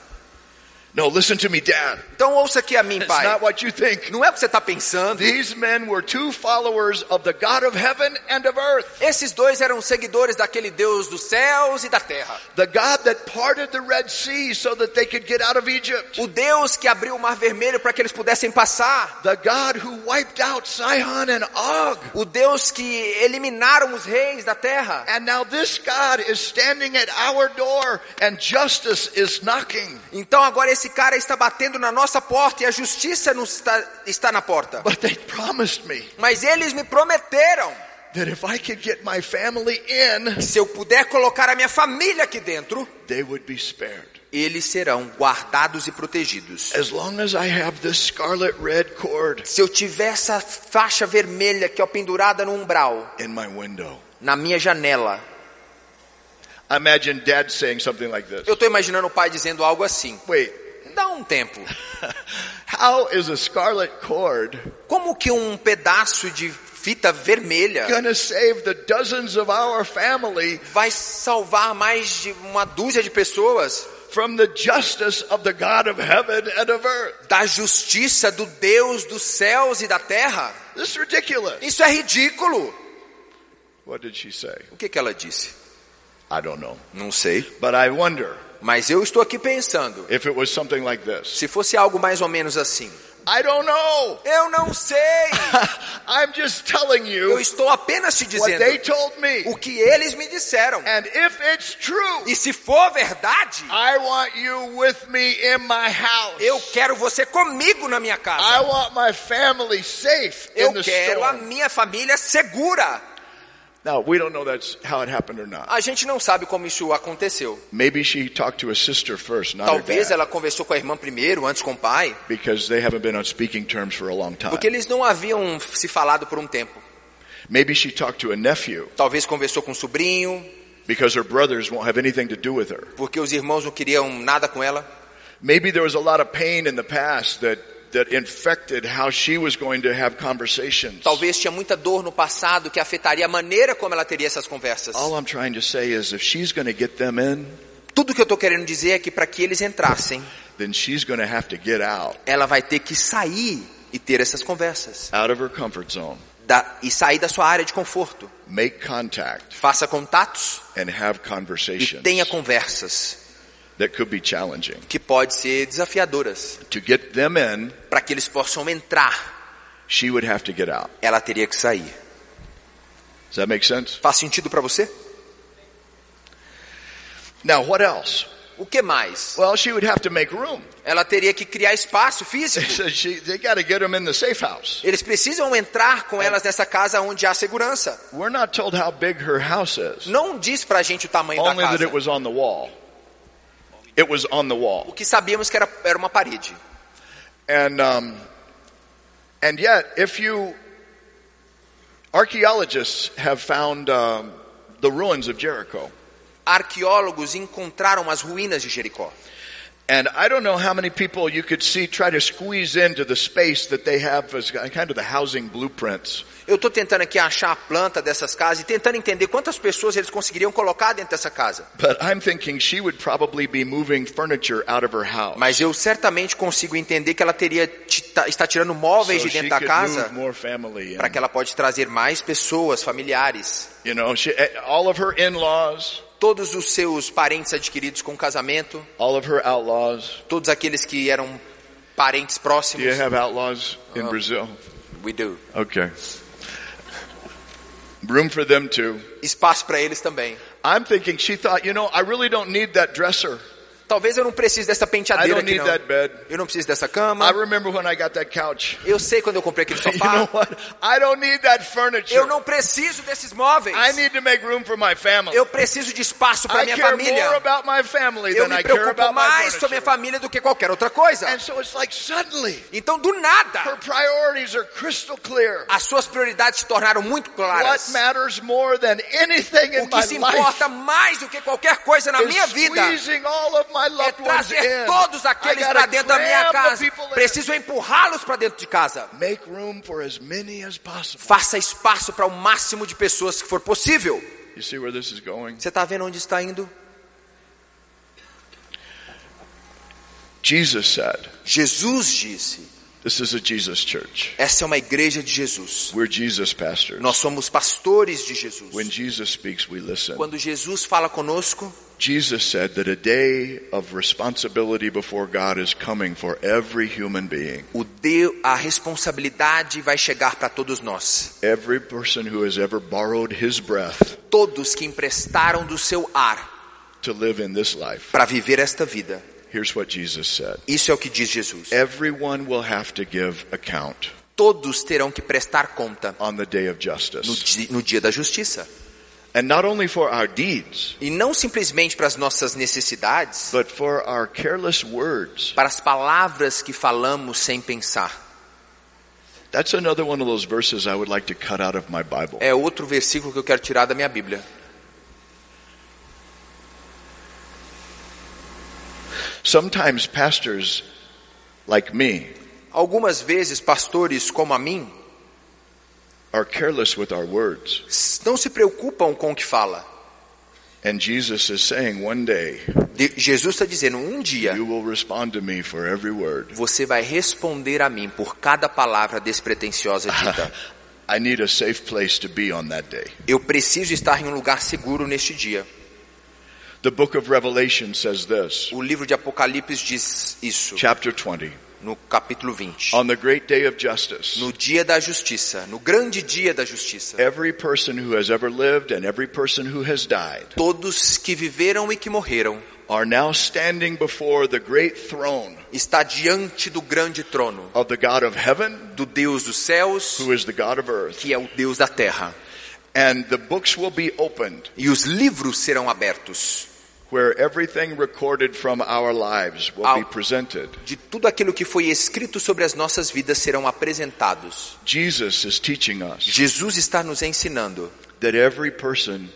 [SPEAKER 1] No, listen to me, Dad.
[SPEAKER 2] Então ouça aqui a mim,
[SPEAKER 1] It's
[SPEAKER 2] pai.
[SPEAKER 1] not what you think.
[SPEAKER 2] Não é o que você está pensando.
[SPEAKER 1] These men were two followers of the God of heaven and of earth.
[SPEAKER 2] Esses dois eram seguidores daquele Deus dos céus e da terra.
[SPEAKER 1] The God that parted the Red Sea so that they could get out of Egypt.
[SPEAKER 2] O Deus que abriu o mar vermelho para que eles pudessem passar.
[SPEAKER 1] The God who wiped out Sihon and Og.
[SPEAKER 2] O Deus que eliminaram os reis da terra.
[SPEAKER 1] And now this God is standing at our door and justice is knocking.
[SPEAKER 2] Então agora esse cara está batendo na nossa porta e a justiça não está, está na porta.
[SPEAKER 1] But they promised me
[SPEAKER 2] Mas eles me prometeram
[SPEAKER 1] that if I could get my family in,
[SPEAKER 2] que se eu puder colocar a minha família aqui dentro,
[SPEAKER 1] they would be spared.
[SPEAKER 2] eles serão guardados e protegidos.
[SPEAKER 1] As as cord
[SPEAKER 2] Se eu tiver essa faixa vermelha que é pendurada no umbral,
[SPEAKER 1] in my window.
[SPEAKER 2] na minha janela,
[SPEAKER 1] like
[SPEAKER 2] eu estou imaginando o pai dizendo algo assim:
[SPEAKER 1] Wait,
[SPEAKER 2] dá um tempo.
[SPEAKER 1] how is a scarlet cord
[SPEAKER 2] Como que um pedaço de fita vermelha
[SPEAKER 1] save the dozens of our family
[SPEAKER 2] vai salvar mais de uma dúzia de pessoas
[SPEAKER 1] from the justice of the God of heaven and of earth?
[SPEAKER 2] da justiça do Deus dos céus e da terra?
[SPEAKER 1] This is ridiculous.
[SPEAKER 2] Isso é ridículo.
[SPEAKER 1] What did she say?
[SPEAKER 2] O que, que ela disse?
[SPEAKER 1] I don't know.
[SPEAKER 2] Não sei.
[SPEAKER 1] But I wonder
[SPEAKER 2] Mas eu estou aqui pensando.
[SPEAKER 1] if it was something like this.
[SPEAKER 2] Se fosse algo mais ou menos assim.
[SPEAKER 1] I don't know.
[SPEAKER 2] Eu não sei.
[SPEAKER 1] I'm just telling
[SPEAKER 2] Eu
[SPEAKER 1] you
[SPEAKER 2] estou apenas te
[SPEAKER 1] what they
[SPEAKER 2] dizendo
[SPEAKER 1] told me.
[SPEAKER 2] o que eles me disseram.
[SPEAKER 1] And if it's true,
[SPEAKER 2] E se for verdade,
[SPEAKER 1] I want you with me in my house.
[SPEAKER 2] eu quero você comigo na minha
[SPEAKER 1] I
[SPEAKER 2] casa.
[SPEAKER 1] want my family safe in
[SPEAKER 2] Eu
[SPEAKER 1] the
[SPEAKER 2] quero a
[SPEAKER 1] storm.
[SPEAKER 2] minha família segura.
[SPEAKER 1] Now, we don't know that's how it happened or not.
[SPEAKER 2] A gente não sabe como isso aconteceu.
[SPEAKER 1] Maybe she talked to a sister first, not
[SPEAKER 2] Talvez ela conversou com a irmã primeiro, antes com o pai,
[SPEAKER 1] because they haven't been on speaking terms for a long time.
[SPEAKER 2] porque eles não haviam se falado por um tempo.
[SPEAKER 1] Maybe she talked to a nephew,
[SPEAKER 2] Talvez conversou com o sobrinho,
[SPEAKER 1] because her brothers won't have anything to do with her.
[SPEAKER 2] porque os irmãos não queriam nada com ela.
[SPEAKER 1] Maybe there was a lot of pain in the past that, that infected how she was going to have conversations.
[SPEAKER 2] Talvez tinha muita dor no passado que afetaria a maneira como ela teria essas conversas.
[SPEAKER 1] All I'm trying to say is if she's going to get them in,
[SPEAKER 2] Tudo que eu estou querendo dizer é que para que eles entrassem,
[SPEAKER 1] then she's going to have to get out,
[SPEAKER 2] ela vai ter que sair e ter essas conversas.
[SPEAKER 1] out of her comfort zone,
[SPEAKER 2] Da- e sair da sua área de conforto.
[SPEAKER 1] make contact,
[SPEAKER 2] Faça contatos
[SPEAKER 1] and have
[SPEAKER 2] e
[SPEAKER 1] conversations
[SPEAKER 2] tenha conversas
[SPEAKER 1] that could be challenging.
[SPEAKER 2] que podem ser desafiadoras.
[SPEAKER 1] To get them in,
[SPEAKER 2] Para que eles possam entrar,
[SPEAKER 1] she would have to get out.
[SPEAKER 2] ela teria que sair.
[SPEAKER 1] Does that make sense?
[SPEAKER 2] Faz sentido para você?
[SPEAKER 1] Now, what else?
[SPEAKER 2] O que mais?
[SPEAKER 1] Well, she would have to make room.
[SPEAKER 2] Ela teria que criar espaço físico.
[SPEAKER 1] So she, they get them in the safe house.
[SPEAKER 2] Eles precisam entrar com elas nessa casa onde há segurança.
[SPEAKER 1] We're not told how big her house is,
[SPEAKER 2] Não diz pra gente o tamanho da
[SPEAKER 1] only that
[SPEAKER 2] casa.
[SPEAKER 1] it was on the wall. It was on the
[SPEAKER 2] O
[SPEAKER 1] wall.
[SPEAKER 2] que sabíamos que era, era uma parede.
[SPEAKER 1] And, um, and yet, if you, archaeologists have found um, the ruins of Jericho.
[SPEAKER 2] Arqueólogos encontraram as ruínas de Jericó.
[SPEAKER 1] And I don't know how many people you could see try to squeeze into the space that they have as kind of the housing blueprints.
[SPEAKER 2] Eu estou tentando aqui achar a planta dessas casas e tentando entender quantas pessoas eles conseguiriam colocar dentro dessa casa.
[SPEAKER 1] But I'm thinking she would probably be moving furniture out of her house.
[SPEAKER 2] Mas eu certamente consigo entender que ela teria está tirando móveis
[SPEAKER 1] so
[SPEAKER 2] de dentro da casa para que ela pode trazer mais pessoas, familiares,
[SPEAKER 1] You know, she, eh, all of her in-laws,
[SPEAKER 2] todos os seus parentes adquiridos com casamento,
[SPEAKER 1] all of her outlaws.
[SPEAKER 2] todos aqueles que eram parentes
[SPEAKER 1] Do
[SPEAKER 2] próximos.
[SPEAKER 1] you have outlaws in
[SPEAKER 2] Uh,
[SPEAKER 1] Brazil?
[SPEAKER 2] We do.
[SPEAKER 1] Okay. Room for them too.
[SPEAKER 2] Espaço para eles também.
[SPEAKER 1] I'm thinking she thought, you know, I really don't need that dresser.
[SPEAKER 2] Talvez eu não precise dessa penteadeira aqui não. Eu não preciso dessa cama.
[SPEAKER 1] remember when I got that couch.
[SPEAKER 2] Eu sei quando eu comprei aquele sofá.
[SPEAKER 1] what? I don't need that furniture.
[SPEAKER 2] Eu não preciso desses móveis.
[SPEAKER 1] I need to make room for my family.
[SPEAKER 2] Eu preciso de espaço para minha família. Eu me preocupo mais com a minha família do que qualquer outra coisa.
[SPEAKER 1] And so it's like suddenly
[SPEAKER 2] Então, do nada,
[SPEAKER 1] her priorities are crystal clear.
[SPEAKER 2] as suas prioridades se tornaram muito claras. O que se importa mais do que qualquer coisa na minha vida é trazer todos aqueles para dentro da minha casa. Preciso empurrá-los para dentro de casa.
[SPEAKER 1] Make room for as many as possible.
[SPEAKER 2] Faça espaço para o máximo de pessoas que for possível.
[SPEAKER 1] You see where this is going?
[SPEAKER 2] Você está vendo onde está indo?
[SPEAKER 1] Jesus said,
[SPEAKER 2] Jesus disse:
[SPEAKER 1] This is a Jesus church.
[SPEAKER 2] essa é uma igreja de Jesus.
[SPEAKER 1] We're Jesus pastors.
[SPEAKER 2] Nós somos pastores de Jesus.
[SPEAKER 1] When Jesus speaks, we listen.
[SPEAKER 2] Quando Jesus fala conosco,
[SPEAKER 1] Jesus said that a day of responsibility before God is coming for every human being.
[SPEAKER 2] o Deu, a responsabilidade vai chegar para todos nós.
[SPEAKER 1] Every person who has ever borrowed his breath
[SPEAKER 2] Todos que emprestaram do seu ar
[SPEAKER 1] to live in this life.
[SPEAKER 2] para viver esta vida.
[SPEAKER 1] Here's what Jesus said.
[SPEAKER 2] Isso é o que diz Jesus.
[SPEAKER 1] Everyone will have to give account
[SPEAKER 2] Todos terão que prestar conta
[SPEAKER 1] on the day of
[SPEAKER 2] no,
[SPEAKER 1] justice.
[SPEAKER 2] di- no dia da justiça.
[SPEAKER 1] And not only for our deeds,
[SPEAKER 2] E não simplesmente para as nossas necessidades,
[SPEAKER 1] but for our careless words.
[SPEAKER 2] para as palavras que falamos sem pensar.
[SPEAKER 1] That's another one of those verses I would like to cut out of my Bible.
[SPEAKER 2] É outro versículo que eu quero tirar da minha Bíblia.
[SPEAKER 1] Sometimes pastors like me
[SPEAKER 2] Algumas vezes, pastores como a mim,
[SPEAKER 1] are careless with our words.
[SPEAKER 2] não se preocupam com o que fala.
[SPEAKER 1] And Jesus is saying one day,
[SPEAKER 2] De- Jesus está dizendo, um dia
[SPEAKER 1] you will respond to me for every word.
[SPEAKER 2] você vai responder a mim por cada palavra despretensiosa dita.
[SPEAKER 1] I need a safe place to be on that day.
[SPEAKER 2] Eu preciso estar em um lugar seguro neste dia.
[SPEAKER 1] The book of Revelation says this,
[SPEAKER 2] O livro de Apocalipse diz isso,
[SPEAKER 1] chapter 20,
[SPEAKER 2] no capítulo 20.
[SPEAKER 1] on the great day of justice.
[SPEAKER 2] No dia da justiça, no grande dia da justiça.
[SPEAKER 1] Every person who has ever lived and every person who has died
[SPEAKER 2] Todos que viveram e que morreram
[SPEAKER 1] are now standing before the great throne
[SPEAKER 2] está diante do grande trono
[SPEAKER 1] of the God of heaven,
[SPEAKER 2] do Deus dos céus,
[SPEAKER 1] who is the God of earth.
[SPEAKER 2] que é o Deus da terra.
[SPEAKER 1] And the books will be opened
[SPEAKER 2] E os livros serão abertos
[SPEAKER 1] where everything recorded from our lives will be presented.
[SPEAKER 2] de tudo aquilo que foi escrito sobre as nossas vidas serão apresentados.
[SPEAKER 1] Jesus is teaching us
[SPEAKER 2] Jesus está nos ensinando
[SPEAKER 1] that every person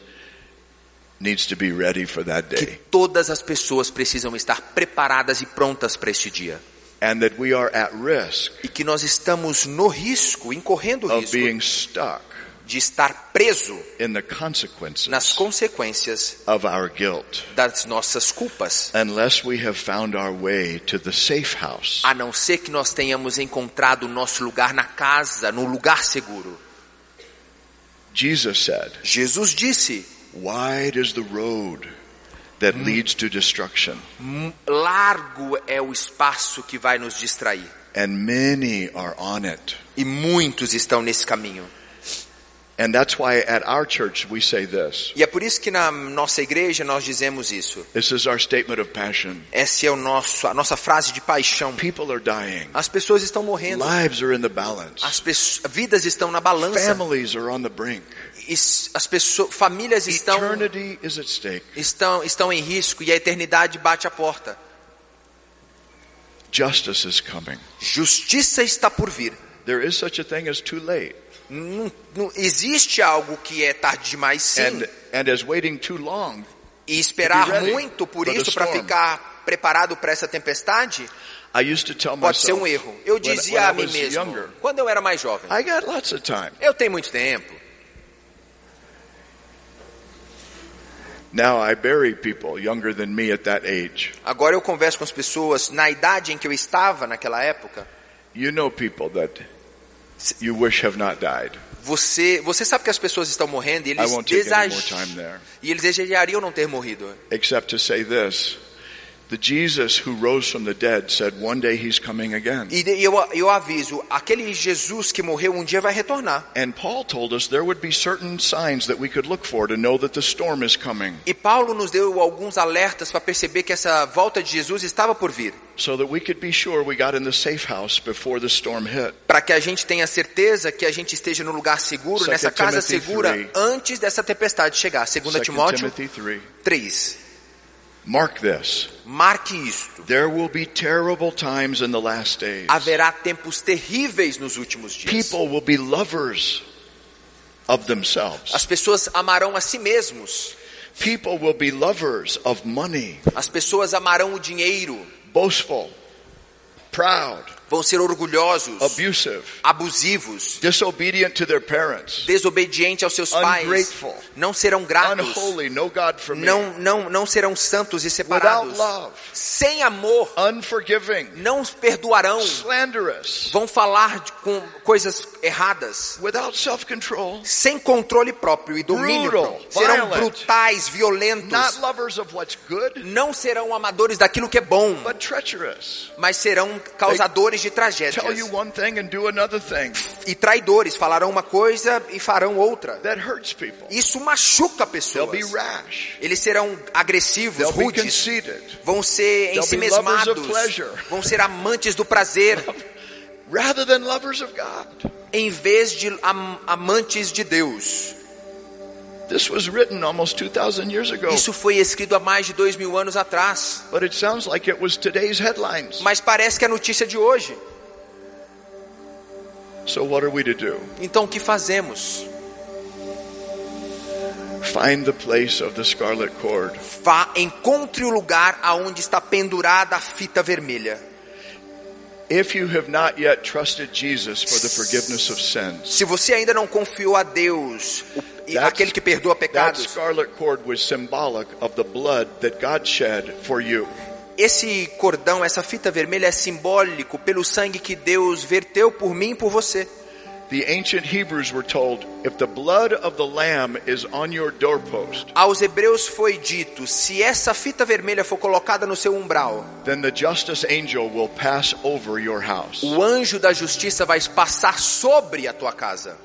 [SPEAKER 1] needs to be ready for that
[SPEAKER 2] que
[SPEAKER 1] day
[SPEAKER 2] todas as pessoas precisam estar preparadas e prontas para este dia.
[SPEAKER 1] and that we are at risk
[SPEAKER 2] E que nós estamos no risco, incorrendo o
[SPEAKER 1] of
[SPEAKER 2] risco
[SPEAKER 1] being stuck
[SPEAKER 2] de estar preso
[SPEAKER 1] in the consequences
[SPEAKER 2] nas consequências
[SPEAKER 1] of our guilt
[SPEAKER 2] das nossas culpas.
[SPEAKER 1] unless we have found our way to the safe house.
[SPEAKER 2] A não ser que nós tenhamos encontrado o nosso lugar na casa, no lugar seguro.
[SPEAKER 1] Jesus said,
[SPEAKER 2] Jesus disse:
[SPEAKER 1] Wide is the road that leads to destruction,
[SPEAKER 2] largo é o espaço que vai nos distrair.
[SPEAKER 1] and many are on it.
[SPEAKER 2] E muitos estão nesse caminho.
[SPEAKER 1] And that's why at our church we say this.
[SPEAKER 2] E é por isso que na nossa igreja nós dizemos isso.
[SPEAKER 1] This is our statement of passion.
[SPEAKER 2] Essa é o nosso, a nossa frase de paixão.
[SPEAKER 1] People are dying.
[SPEAKER 2] As pessoas estão morrendo.
[SPEAKER 1] Lives are in the balance.
[SPEAKER 2] As pessoas, vidas estão na balança.
[SPEAKER 1] Families are on the brink.
[SPEAKER 2] As pessoas, famílias estão,
[SPEAKER 1] Eternity is at stake.
[SPEAKER 2] estão, estão em risco e a eternidade bate a porta.
[SPEAKER 1] Justice is coming.
[SPEAKER 2] Justiça está por vir.
[SPEAKER 1] There is such a thing as too late.
[SPEAKER 2] Não, não existe algo que é tarde demais, sim.
[SPEAKER 1] And, and
[SPEAKER 2] E esperar muito por isso para ficar preparado para essa tempestade pode ser um erro. Eu
[SPEAKER 1] when-
[SPEAKER 2] dizia
[SPEAKER 1] when I
[SPEAKER 2] a mim mesmo,
[SPEAKER 1] younger,
[SPEAKER 2] quando eu era mais jovem, eu tenho muito tempo.
[SPEAKER 1] Now I bury people younger than me at that age.
[SPEAKER 2] Agora eu converso com as pessoas na idade em que eu estava naquela época.
[SPEAKER 1] You know people that you wish have not died.
[SPEAKER 2] Você, você sabe que as pessoas estão morrendo e e eles desejariam não ter morrido.
[SPEAKER 1] Except to say this. The Jesus who rose from the dead said one day he's coming again.
[SPEAKER 2] E eu, eu aviso, aquele Jesus que morreu um dia vai retornar.
[SPEAKER 1] And Paul told us there would be certain signs that we could look for to know that the storm is coming.
[SPEAKER 2] E Paulo nos deu alguns alertas para perceber que essa volta de Jesus estava por vir.
[SPEAKER 1] So that we could be sure we got in the safe house before the storm hit.
[SPEAKER 2] Para que a gente tenha certeza que a gente esteja no lugar seguro, nessa casa
[SPEAKER 1] Timothy
[SPEAKER 2] segura,
[SPEAKER 1] 3.
[SPEAKER 2] antes dessa tempestade chegar. 2
[SPEAKER 1] 2
[SPEAKER 2] Timóteo
[SPEAKER 1] Timothy 3.
[SPEAKER 2] 3.
[SPEAKER 1] Mark this.
[SPEAKER 2] Marque isto.
[SPEAKER 1] There will be terrible times in the last days.
[SPEAKER 2] Haverá tempos terríveis nos últimos dias.
[SPEAKER 1] People will be lovers of themselves.
[SPEAKER 2] As pessoas amarão a si mesmos.
[SPEAKER 1] People will be lovers of money,
[SPEAKER 2] As pessoas amarão o dinheiro,
[SPEAKER 1] boastful, proud,
[SPEAKER 2] vão ser orgulhosos,
[SPEAKER 1] abusive,
[SPEAKER 2] abusivos,
[SPEAKER 1] disobedient to their parents,
[SPEAKER 2] desobedientes aos seus pais, não serão gratos,
[SPEAKER 1] unholy, no God for me,
[SPEAKER 2] não, não, não serão santos e
[SPEAKER 1] without
[SPEAKER 2] separados,
[SPEAKER 1] love,
[SPEAKER 2] sem amor,
[SPEAKER 1] unforgiving,
[SPEAKER 2] não perdoarão,
[SPEAKER 1] slanderous,
[SPEAKER 2] vão falar de- com coisas erradas,
[SPEAKER 1] without self-control,
[SPEAKER 2] sem controle próprio e domínio
[SPEAKER 1] Brutal,
[SPEAKER 2] próprio. Serão
[SPEAKER 1] violent,
[SPEAKER 2] brutais, violentos,
[SPEAKER 1] not lovers of what's good,
[SPEAKER 2] não serão amadores daquilo que é bom,
[SPEAKER 1] but treacherous.
[SPEAKER 2] mas serão causadores de
[SPEAKER 1] Tell
[SPEAKER 2] tragédias. E traidores, falarão uma coisa e farão outra. Isso machuca pessoas. Eles serão agressivos,
[SPEAKER 1] They'll
[SPEAKER 2] rudes, vão ser
[SPEAKER 1] They'll
[SPEAKER 2] ensimesmados, vão ser amantes do prazer,
[SPEAKER 1] Rather than lovers of God.
[SPEAKER 2] em vez de am- amantes de Deus. Isso foi escrito há mais de dois mil anos atrás,
[SPEAKER 1] But it sounds like it was today's headlines.
[SPEAKER 2] mas parece que é notícia de hoje.
[SPEAKER 1] So what are we to do?
[SPEAKER 2] Então o que fazemos?
[SPEAKER 1] Find the place of the scarlet cord.
[SPEAKER 2] Vá, encontre o lugar aonde está pendurada a fita vermelha.
[SPEAKER 1] If you have not yet trusted Jesus for the forgiveness of sins,
[SPEAKER 2] Se você ainda não confiou a Deus, o- e aquele que perdoa pecados,
[SPEAKER 1] scarlet cord was symbolic of the blood that God shed for you.
[SPEAKER 2] esse cordão, essa fita vermelha é simbólico pelo sangue que Deus verteu por mim e por você.
[SPEAKER 1] The ancient Hebrews were told, if the blood of the lamb is on your doorpost,
[SPEAKER 2] Aos hebreus foi dito: se essa fita vermelha for colocada no seu umbral,
[SPEAKER 1] then the justice angel will pass over your house.
[SPEAKER 2] o anjo da justiça vai passar sobre a tua casa.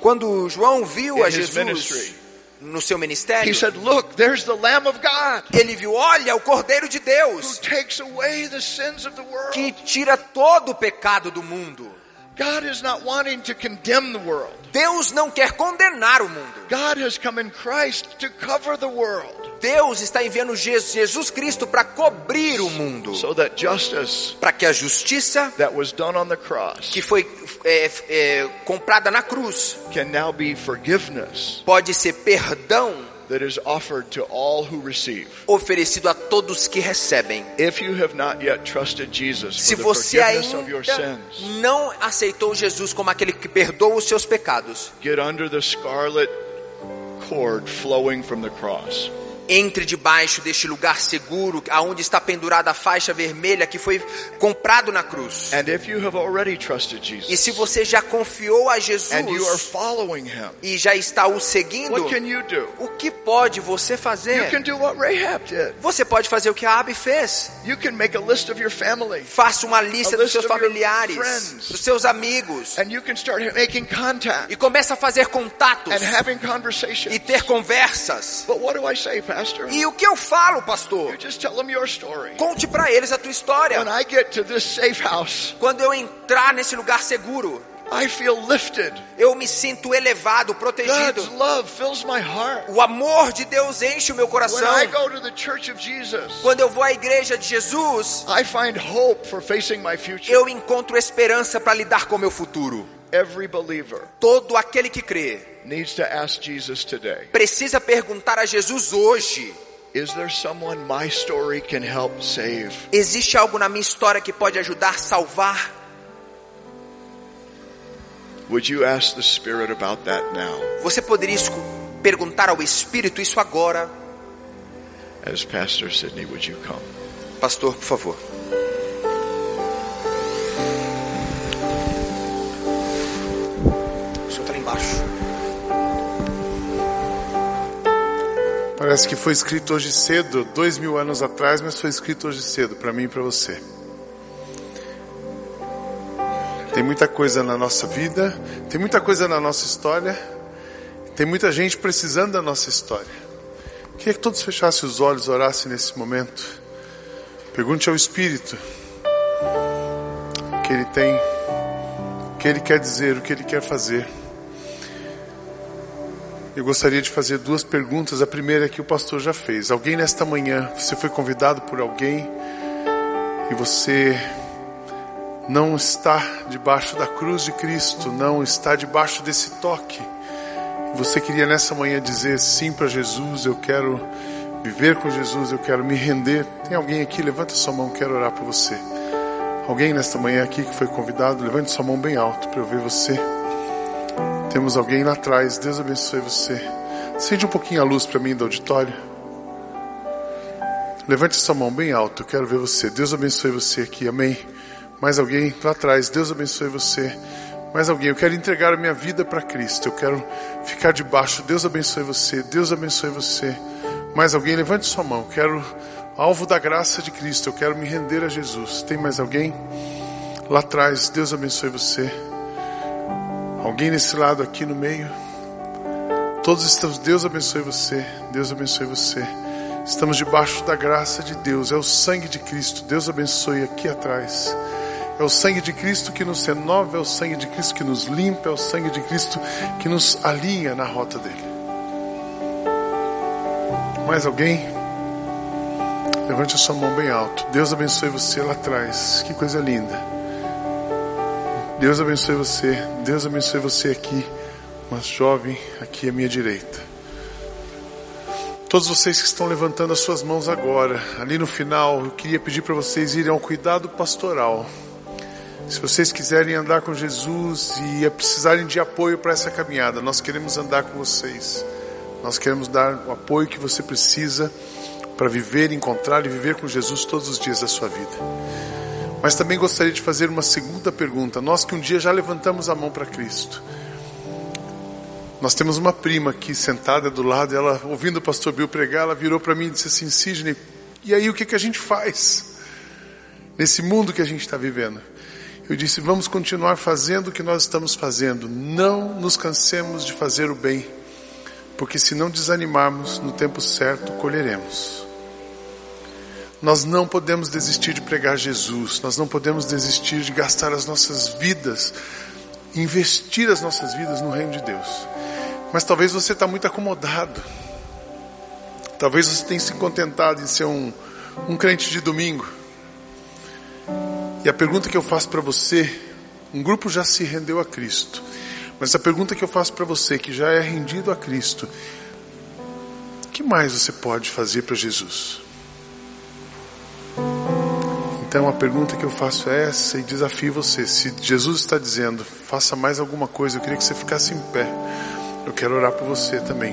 [SPEAKER 2] Quando João viu a
[SPEAKER 1] his
[SPEAKER 2] Jesus
[SPEAKER 1] ministry.
[SPEAKER 2] no seu
[SPEAKER 1] he
[SPEAKER 2] ministério,
[SPEAKER 1] said, Look, there's the Lamb of God
[SPEAKER 2] ele viu: olha, o Cordeiro de
[SPEAKER 1] who
[SPEAKER 2] Deus
[SPEAKER 1] takes away the sins of the world.
[SPEAKER 2] que tira todo o pecado do mundo.
[SPEAKER 1] God is not wanting to condemn the world.
[SPEAKER 2] Deus não quer condenar o mundo.
[SPEAKER 1] God has come in Christ to cover the world
[SPEAKER 2] Deus está enviando Jesus, Jesus Cristo para cobrir o mundo,
[SPEAKER 1] so that justice
[SPEAKER 2] para que a justiça
[SPEAKER 1] that was done on the cross
[SPEAKER 2] que foi é, é, comprada na cruz
[SPEAKER 1] can now be forgiveness
[SPEAKER 2] pode ser perdão
[SPEAKER 1] that is offered to all who receive.
[SPEAKER 2] oferecido a todos que recebem.
[SPEAKER 1] If you have not yet trusted Jesus
[SPEAKER 2] Se você
[SPEAKER 1] forgiveness of your
[SPEAKER 2] ainda
[SPEAKER 1] sins,
[SPEAKER 2] não aceitou Jesus como aquele que perdoa os seus pecados,
[SPEAKER 1] get under the scarlet cord flowing from the cross.
[SPEAKER 2] Entre debaixo deste lugar seguro, aonde está pendurada a faixa vermelha que foi comprado na cruz.
[SPEAKER 1] And if you have already trusted
[SPEAKER 2] E
[SPEAKER 1] Jesus
[SPEAKER 2] se você já confiou a
[SPEAKER 1] and you are
[SPEAKER 2] Jesus
[SPEAKER 1] following him,
[SPEAKER 2] e já está o seguindo,
[SPEAKER 1] what can you do?
[SPEAKER 2] o que pode você
[SPEAKER 1] You
[SPEAKER 2] fazer?
[SPEAKER 1] can do what Rahab did.
[SPEAKER 2] Você pode fazer o que a Abi fez.
[SPEAKER 1] You can make a list of your family
[SPEAKER 2] Faça uma lista dos seus familiares,
[SPEAKER 1] friends.
[SPEAKER 2] dos seus amigos
[SPEAKER 1] and you can start making contact
[SPEAKER 2] e começa a fazer contatos
[SPEAKER 1] and having conversations.
[SPEAKER 2] e ter conversas.
[SPEAKER 1] Say, Pastor?
[SPEAKER 2] E o que eu falo, pastor?
[SPEAKER 1] You just tell them your story.
[SPEAKER 2] Conte para eles a tua história.
[SPEAKER 1] When I get to this safe house,
[SPEAKER 2] Quando eu entrar nesse lugar seguro,
[SPEAKER 1] I feel lifted.
[SPEAKER 2] eu me sinto elevado, protegido.
[SPEAKER 1] God's love fills my heart.
[SPEAKER 2] O amor de Deus enche o meu
[SPEAKER 1] When
[SPEAKER 2] coração.
[SPEAKER 1] I go to the church of Jesus,
[SPEAKER 2] Quando eu vou à igreja de Jesus,
[SPEAKER 1] I find hope for facing my future.
[SPEAKER 2] eu encontro esperança para lidar com o meu futuro.
[SPEAKER 1] Every believer
[SPEAKER 2] Todo aquele que crê
[SPEAKER 1] needs to ask Jesus today
[SPEAKER 2] precisa perguntar a Jesus hoje:
[SPEAKER 1] Is there someone my story can help save?
[SPEAKER 2] existe algo na minha história que pode ajudar a salvar?
[SPEAKER 1] Would you ask the Spirit about that now
[SPEAKER 2] Você poderia perguntar ao Espírito isso agora?
[SPEAKER 1] as Pastor Sidney? Would you come?
[SPEAKER 2] Pastor, por favor.
[SPEAKER 3] Parece que foi escrito hoje cedo, dois mil anos atrás, mas foi escrito hoje cedo, para mim e para você. Tem muita coisa na nossa vida, tem muita coisa na nossa história, tem muita gente precisando da nossa história. Queria que todos fechassem os olhos orassem nesse momento. Pergunte ao Espírito o que ele tem, o que ele quer dizer, o que ele quer fazer. Eu gostaria de fazer duas perguntas. A primeira é que o pastor já fez. Alguém nesta manhã, você foi convidado por alguém e você não está debaixo da cruz de Cristo, não está debaixo desse toque. Você queria nessa manhã dizer sim para Jesus, eu quero viver com Jesus, eu quero me render. Tem alguém aqui? Levanta sua mão, quero orar por você. Alguém nesta manhã aqui que foi convidado, levante sua mão bem alto para eu ver você. Temos alguém lá atrás, Deus abençoe você. Acende um pouquinho a luz para mim do auditório. Levante sua mão bem alto, eu quero ver você. Deus abençoe você aqui, amém. Mais alguém lá atrás, Deus abençoe você. Mais alguém, eu quero entregar a minha vida para Cristo, eu quero ficar debaixo. Deus abençoe você, Deus abençoe você. Mais alguém, levante sua mão, eu quero alvo da graça de Cristo, eu quero me render a Jesus. Tem mais alguém? Lá atrás, Deus abençoe você. Alguém nesse lado aqui no meio? Todos estamos, Deus abençoe você, Deus abençoe você. Estamos debaixo da graça de Deus, é o sangue de Cristo. Deus abençoe aqui atrás. É o sangue de Cristo que nos renova, é o sangue de Cristo que nos limpa, é o sangue de Cristo que nos alinha na rota dele. Mais alguém? Levante a sua mão bem alto. Deus abençoe você lá atrás. Que coisa linda. Deus abençoe você. Deus abençoe você aqui. Uma jovem aqui à minha direita. Todos vocês que estão levantando as suas mãos agora, ali no final, eu queria pedir para vocês irem ao cuidado pastoral. Se vocês quiserem andar com Jesus e precisarem de apoio para essa caminhada, nós queremos andar com vocês. Nós queremos dar o apoio que você precisa para viver, encontrar e viver com Jesus todos os dias da sua vida. Mas também gostaria de fazer uma segunda pergunta. Nós que um dia já levantamos a mão para Cristo. Nós temos uma prima aqui sentada do lado, ela ouvindo o pastor Bill pregar, ela virou para mim e disse assim: Sidney, e aí o que, que a gente faz nesse mundo que a gente está vivendo? Eu disse: vamos continuar fazendo o que nós estamos fazendo. Não nos cansemos de fazer o bem, porque se não desanimarmos, no tempo certo colheremos. Nós não podemos desistir de pregar Jesus, nós não podemos desistir de gastar as nossas vidas, investir as nossas vidas no reino de Deus. Mas talvez você está muito acomodado, talvez você tenha se contentado em ser um, um crente de domingo. E a pergunta que eu faço para você, um grupo já se rendeu a Cristo, mas a pergunta que eu faço para você que já é rendido a Cristo, o que mais você pode fazer para Jesus? Então a pergunta que eu faço é essa e desafio você. Se Jesus está dizendo, faça mais alguma coisa, eu queria que você ficasse em pé. Eu quero orar por você também.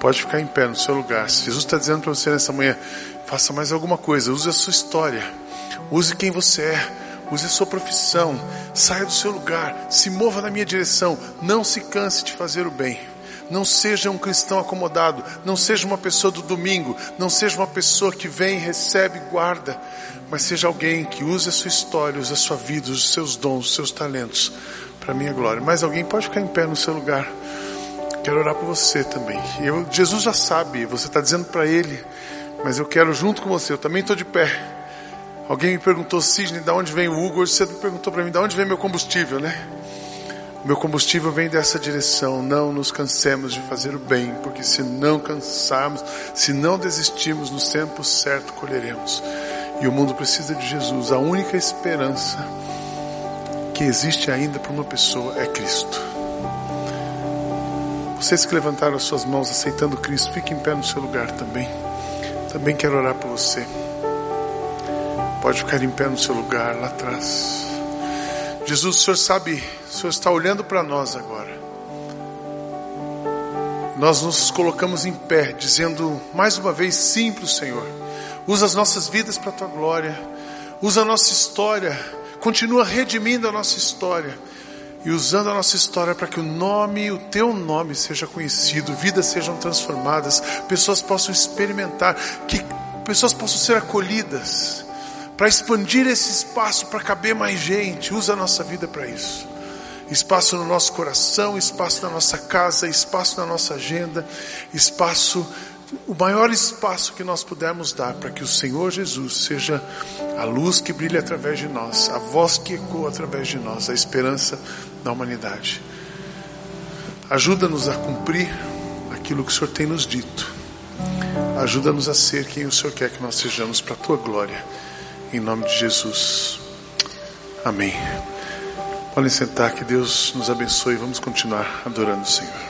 [SPEAKER 3] Pode ficar em pé no seu lugar. Se Jesus está dizendo para você nessa manhã, faça mais alguma coisa, use a sua história, use quem você é, use a sua profissão, saia do seu lugar, se mova na minha direção, não se canse de fazer o bem. Não seja um cristão acomodado, não seja uma pessoa do domingo, não seja uma pessoa que vem, recebe, guarda, mas seja alguém que use a sua história, use a sua vida, os seus dons, os seus talentos para a minha glória. Mas alguém pode ficar em pé no seu lugar. Quero orar por você também. Eu, Jesus já sabe, você está dizendo para Ele, mas eu quero junto com você, eu também estou de pé. Alguém me perguntou, Sidney, de onde vem o Hugo? Hoje você perguntou para mim, de onde vem meu combustível, né? Meu combustível vem dessa direção. Não nos cansemos de fazer o bem, porque se não cansarmos, se não desistirmos, no tempo certo colheremos. E o mundo precisa de Jesus. A única esperança que existe ainda para uma pessoa é Cristo. Vocês que levantaram as suas mãos aceitando Cristo, fiquem em pé no seu lugar também. Também quero orar por você. Pode ficar em pé no seu lugar lá atrás. Jesus, o Senhor sabe, o Senhor está olhando para nós agora. Nós nos colocamos em pé, dizendo mais uma vez sim para o Senhor. Usa as nossas vidas para a tua glória. Usa a nossa história. Continua redimindo a nossa história. E usando a nossa história para que o nome, o teu nome seja conhecido, vidas sejam transformadas, pessoas possam experimentar, que pessoas possam ser acolhidas para expandir esse espaço, para caber mais gente. Usa a nossa vida para isso. Espaço no nosso coração, espaço na nossa casa, espaço na nossa agenda, espaço, o maior espaço que nós pudermos dar para que o Senhor Jesus seja a luz que brilha através de nós, a voz que ecoa através de nós, a esperança da humanidade. Ajuda-nos a cumprir aquilo que o Senhor tem nos dito. Ajuda-nos a ser quem o Senhor quer que nós sejamos para a tua glória. Em nome de Jesus. Amém. Podem sentar, que Deus nos abençoe. Vamos continuar adorando o Senhor.